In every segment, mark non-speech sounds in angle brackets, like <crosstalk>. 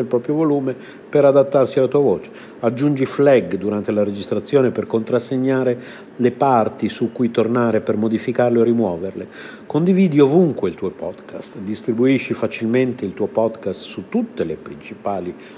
il proprio volume per adattarsi alla tua voce. Aggiungi flag durante la registrazione per contrassegnare le parti su cui tornare per modificarle o rimuoverle. Condividi ovunque il tuo podcast, distribuisci facilmente il tuo podcast su tutte le principali piattaforme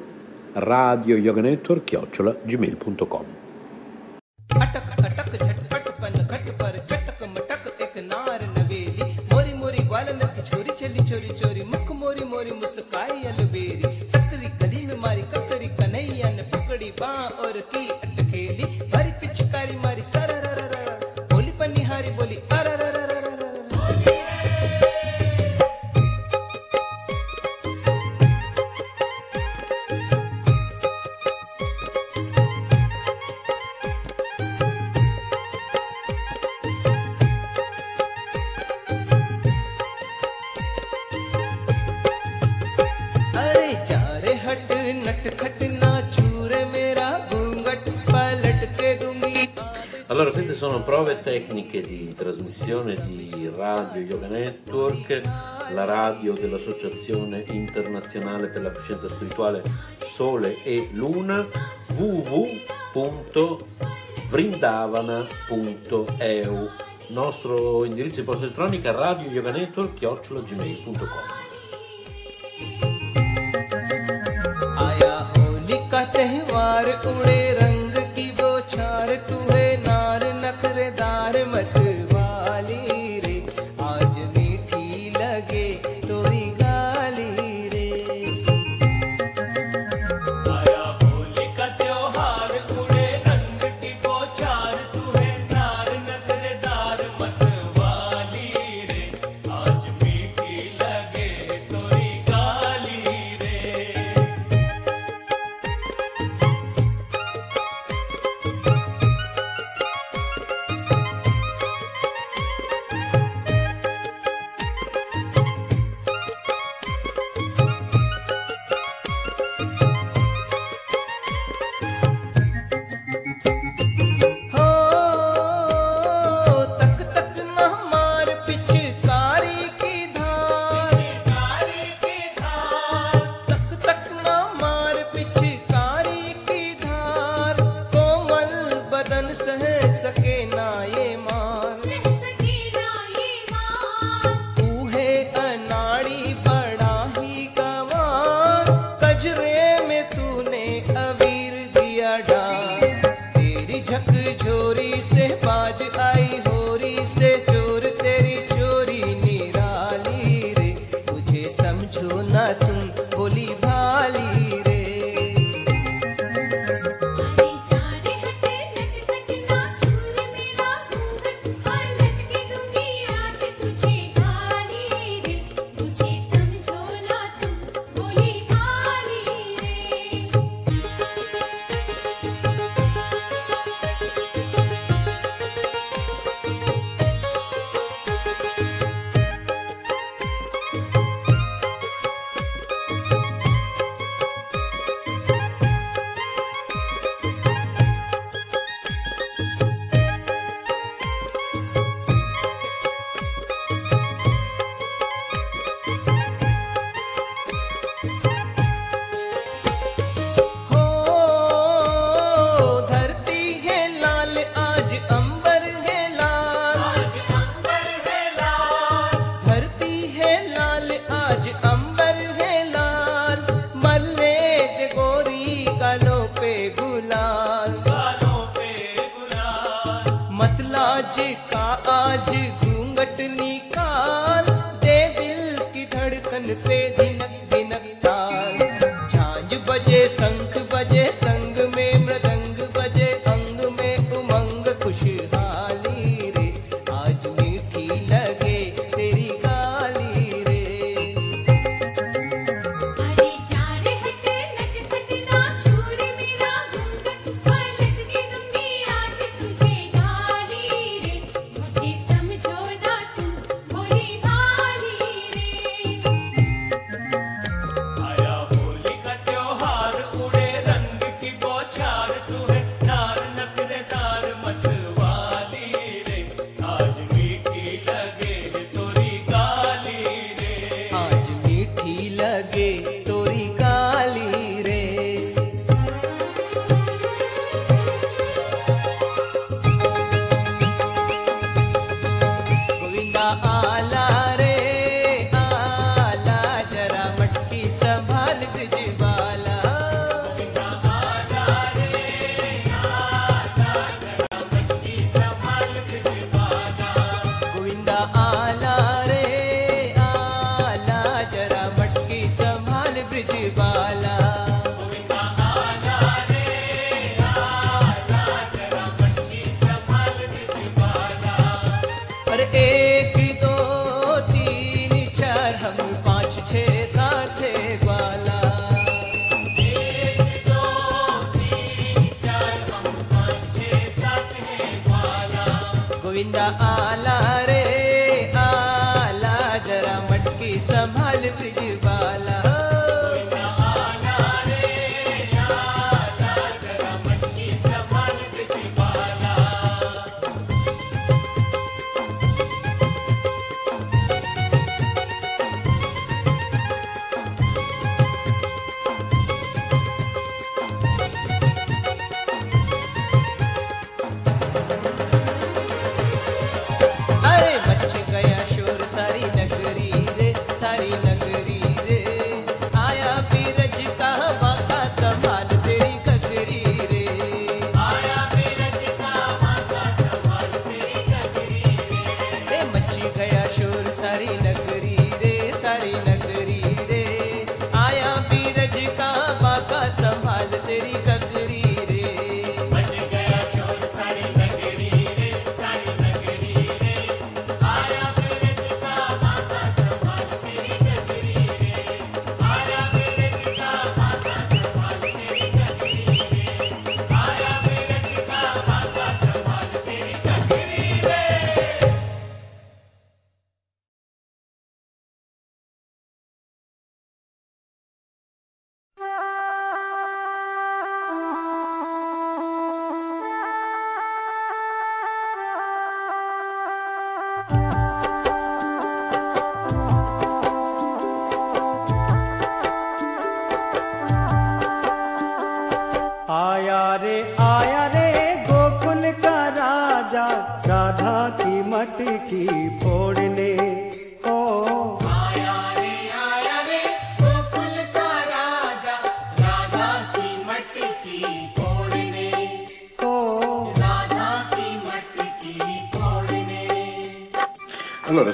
radio yoga trasmissione di Radio Yoga Network, la radio dell'Associazione Internazionale per la Coscienza Spirituale Sole e Luna, www.vrindavana.eu. Nostro indirizzo di posta elettronica radio yoga network gmail.com. आया होली का त्योहार उड़े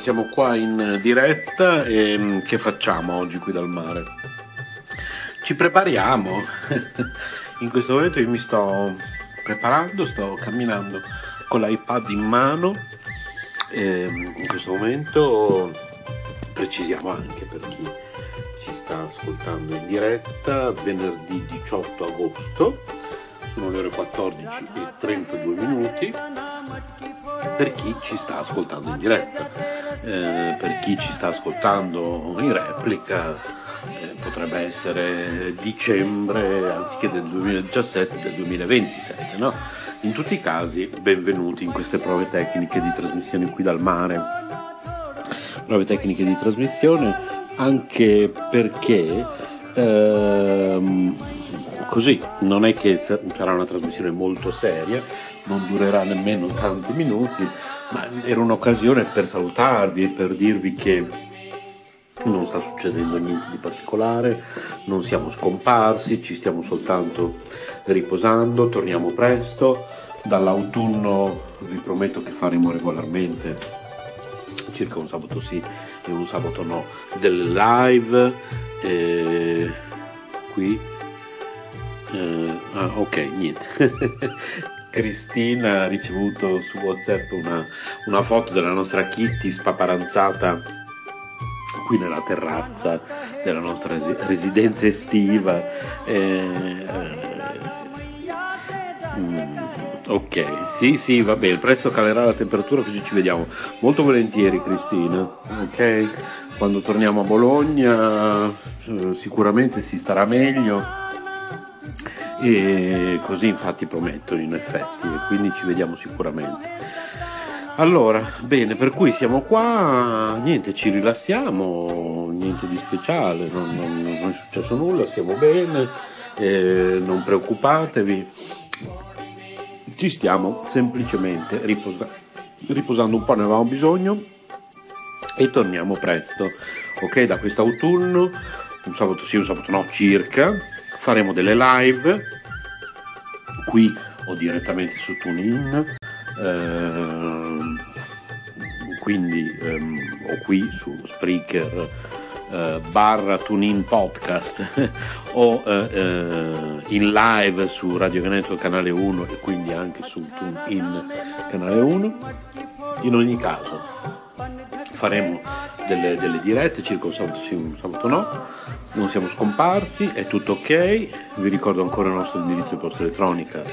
siamo qua in diretta e mm, che facciamo oggi qui dal mare? Ci prepariamo. <laughs> In questo momento io mi sto preparando, sto camminando con l'iPad in mano. E in questo momento precisiamo anche per chi ci sta ascoltando in diretta, venerdì 18 agosto, sono le ore 14 e 32 minuti per chi ci sta ascoltando in diretta, Eh, per chi ci sta ascoltando in replica eh, potrebbe essere dicembre anziché del 2017 del 2027, no? In tutti i casi benvenuti in queste prove tecniche di trasmissione qui dal mare. Prove tecniche di trasmissione anche perché ehm, così non è che sa- sarà una trasmissione molto seria, non durerà nemmeno tanti minuti, ma era un'occasione per salutarvi e per dirvi che non sta succedendo niente di particolare, non siamo scomparsi, ci stiamo soltanto riposando, torniamo presto. Dall'autunno vi prometto che faremo regolarmente circa un sabato sì e un sabato no del live eh, qui eh, ah, ok niente <laughs> Cristina ha ricevuto su whatsapp una, una foto della nostra Kitty spaparanzata qui nella terrazza della nostra resi- residenza estiva. Eh, eh, mm, ok sì sì va bene presto calerà la temperatura così ci vediamo molto volentieri Cristina ok? Quando torniamo a Bologna eh, sicuramente si starà meglio e così infatti prometto in effetti e quindi ci vediamo sicuramente allora, bene, per cui siamo qua, niente, ci rilassiamo, niente di speciale, non, non- non è successo nulla, stiamo bene, eh, non preoccupatevi, ci stiamo semplicemente riposa- riposando un po', ne avevamo bisogno e torniamo presto, ok? Da quest'autunno, un sabato sì, un sabato no, circa, faremo delle live qui o direttamente su TuneIn, ehm, quindi ehm, o qui su Spreaker eh, barra TuneIn Podcast <laughs> o eh, eh, in live su Radio Veneto canale 1 e quindi anche su TuneIn canale 1. In ogni caso faremo delle, delle dirette, circa un sabato sì, un sabato no, non siamo scomparsi, è tutto ok, vi ricordo ancora il nostro indirizzo di posta elettronica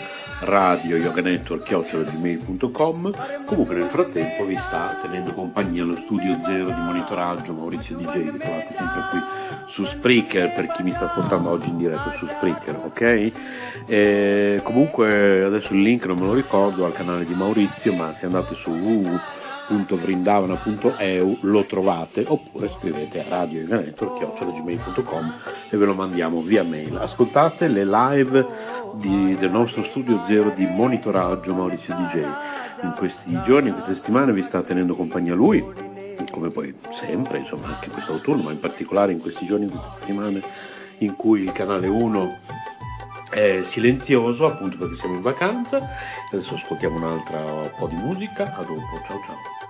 radio yoganetwork.gmail.com comunque nel frattempo vi sta tenendo compagnia lo studio zero di monitoraggio Maurizio DJ vi trovate sempre qui su Spreaker per chi mi sta ascoltando oggi in diretta su Spreaker ok? E comunque adesso il link non me lo ricordo al canale di Maurizio ma se andate su www.vrindavana.eu lo trovate oppure scrivete a radioyoganetwork.gmail.com e ve lo mandiamo via mail. Ascoltate le live di- del nostro studio zero di monitoraggio Maurizio DJ in questi giorni, in queste settimane vi sta tenendo compagnia lui come poi sempre insomma anche quest'autunno ma in particolare in questi giorni, in queste settimane in cui il canale 1 è silenzioso appunto perché siamo in vacanza. Adesso ascoltiamo un'altra po' di musica a dopo. Ciao ciao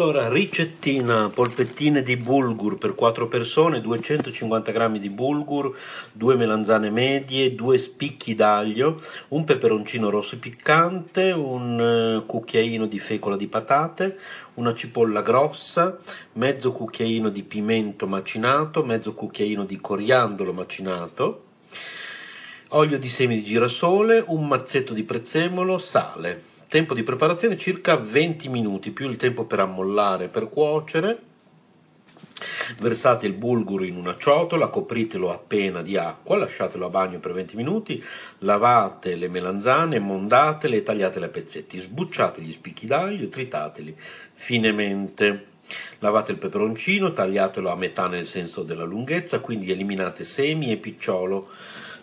Allora, ricettina, polpettine di bulgur per 4 persone, 250 g di bulgur, 2 melanzane medie, 2 spicchi d'aglio, un peperoncino rosso piccante, un eh, cucchiaino di fecola di patate, una cipolla grossa, mezzo cucchiaino di pimento macinato, mezzo cucchiaino di coriandolo macinato, olio di semi di girasole, un mazzetto di prezzemolo, sale. Tempo di preparazione circa 20 minuti, più il tempo per ammollare per cuocere. Versate il bulguro in una ciotola, copritelo appena di acqua, lasciatelo a bagno per 20 minuti, lavate le melanzane, mondatele e tagliatele a pezzetti, sbucciate gli spicchi d'aglio e tritateli finemente. Lavate il peperoncino, tagliatelo a metà nel senso della lunghezza, quindi eliminate semi e picciolo.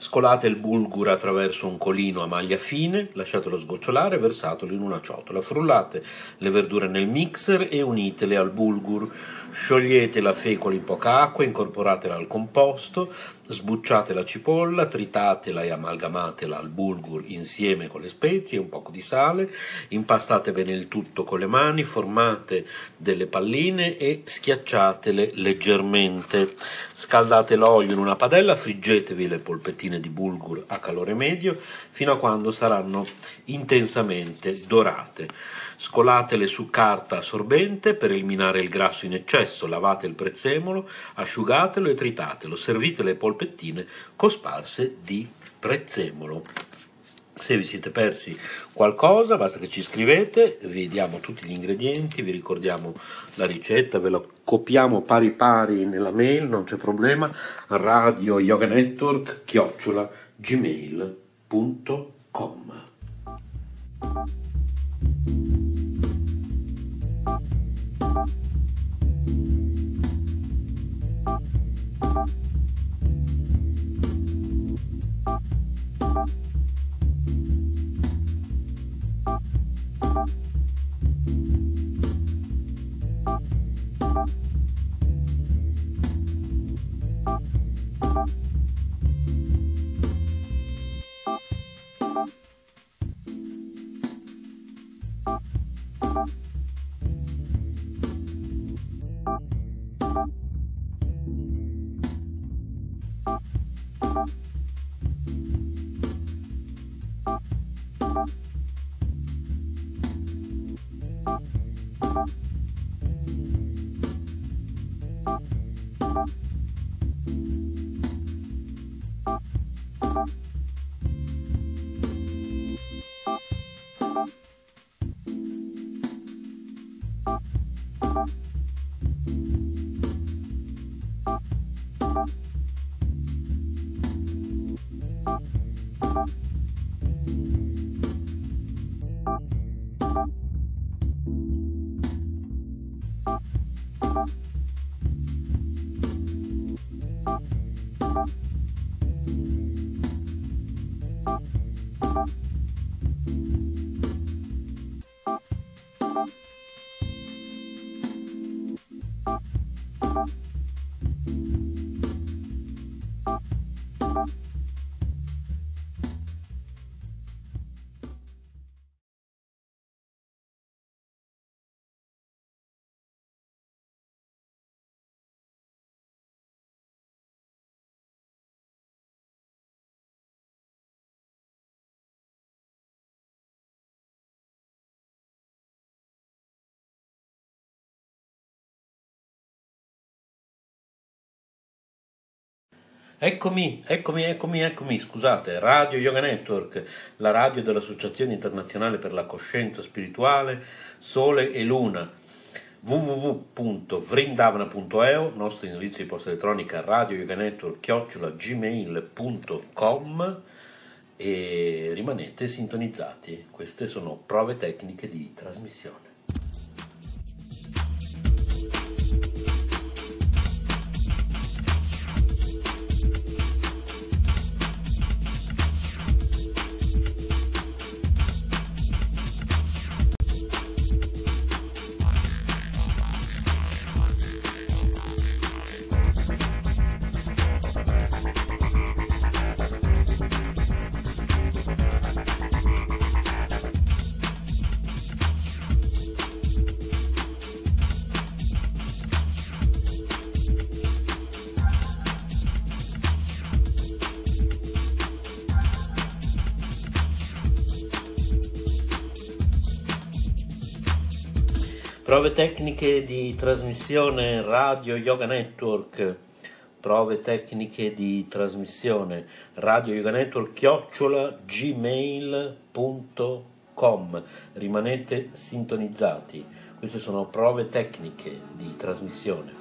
Scolate il bulgur attraverso un colino a maglia fine, lasciatelo sgocciolare e versatelo in una ciotola. Frullate le verdure nel mixer e unitele al bulgur. Sciogliete la fecola in poca acqua, incorporatela al composto, sbucciate la cipolla, tritatela e amalgamatela al bulgur insieme con le spezie e un poco di sale, impastate bene il tutto con le mani, formate delle palline e schiacciatele leggermente. Scaldate l'olio in una padella, friggetevi le polpettine di bulgur a calore medio fino a quando saranno intensamente dorate. Scolatele su carta assorbente per eliminare il grasso in eccesso, lavate il prezzemolo, asciugatelo e tritatelo, servite le polpettine cosparse di prezzemolo. Se vi siete persi qualcosa, basta che ci scrivete, vi diamo tutti gli ingredienti, vi ricordiamo la ricetta, ve la copiamo pari pari nella mail, non c'è problema, radio yoga network chiocciola gmail.com. Eccomi, eccomi, eccomi, eccomi, scusate, Radio Yoga Network, la radio dell'Associazione Internazionale per la Coscienza Spirituale, Sole e Luna, www.vrindavana.eu, nostro indirizzo di posta elettronica radio yoga network gmail.com e rimanete sintonizzati, queste sono prove tecniche di trasmissione. Prove tecniche di trasmissione Radio Yoga Network. Prove tecniche di trasmissione Radio Yoga Network chiocciola gmail.com. Rimanete sintonizzati. Queste sono prove tecniche di trasmissione.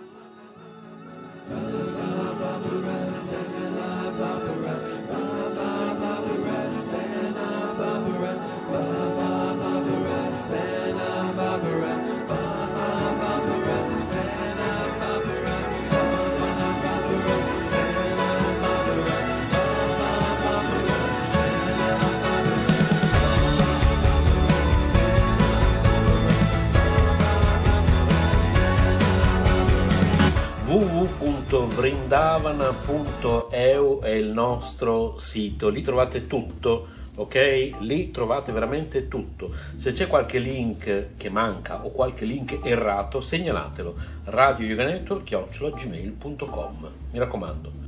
www.vrindavana.eu è il nostro sito, lì trovate tutto, ok? Lì trovate veramente tutto. Se c'è qualche link che manca o qualche link errato, segnalatelo. Radio Yoga Network gmail.com. Mi raccomando.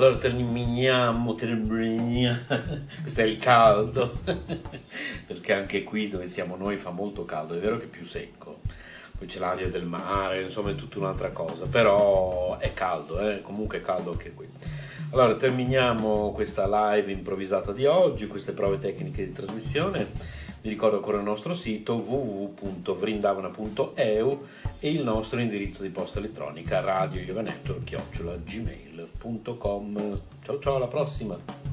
Allora terminiamo, terminiamo. <laughs> questo è il caldo, <laughs> perché anche qui dove siamo noi fa molto caldo, è vero che è più secco, poi c'è l'aria del mare, insomma è tutta un'altra cosa, però è caldo, eh? comunque è caldo anche qui. Allora terminiamo questa live improvvisata di oggi, queste prove tecniche di trasmissione. Vi ricordo ancora il nostro sito www.vrindavana.eu e il nostro indirizzo di posta elettronica radioyoganetwork.gmail.com Ciao ciao, alla prossima!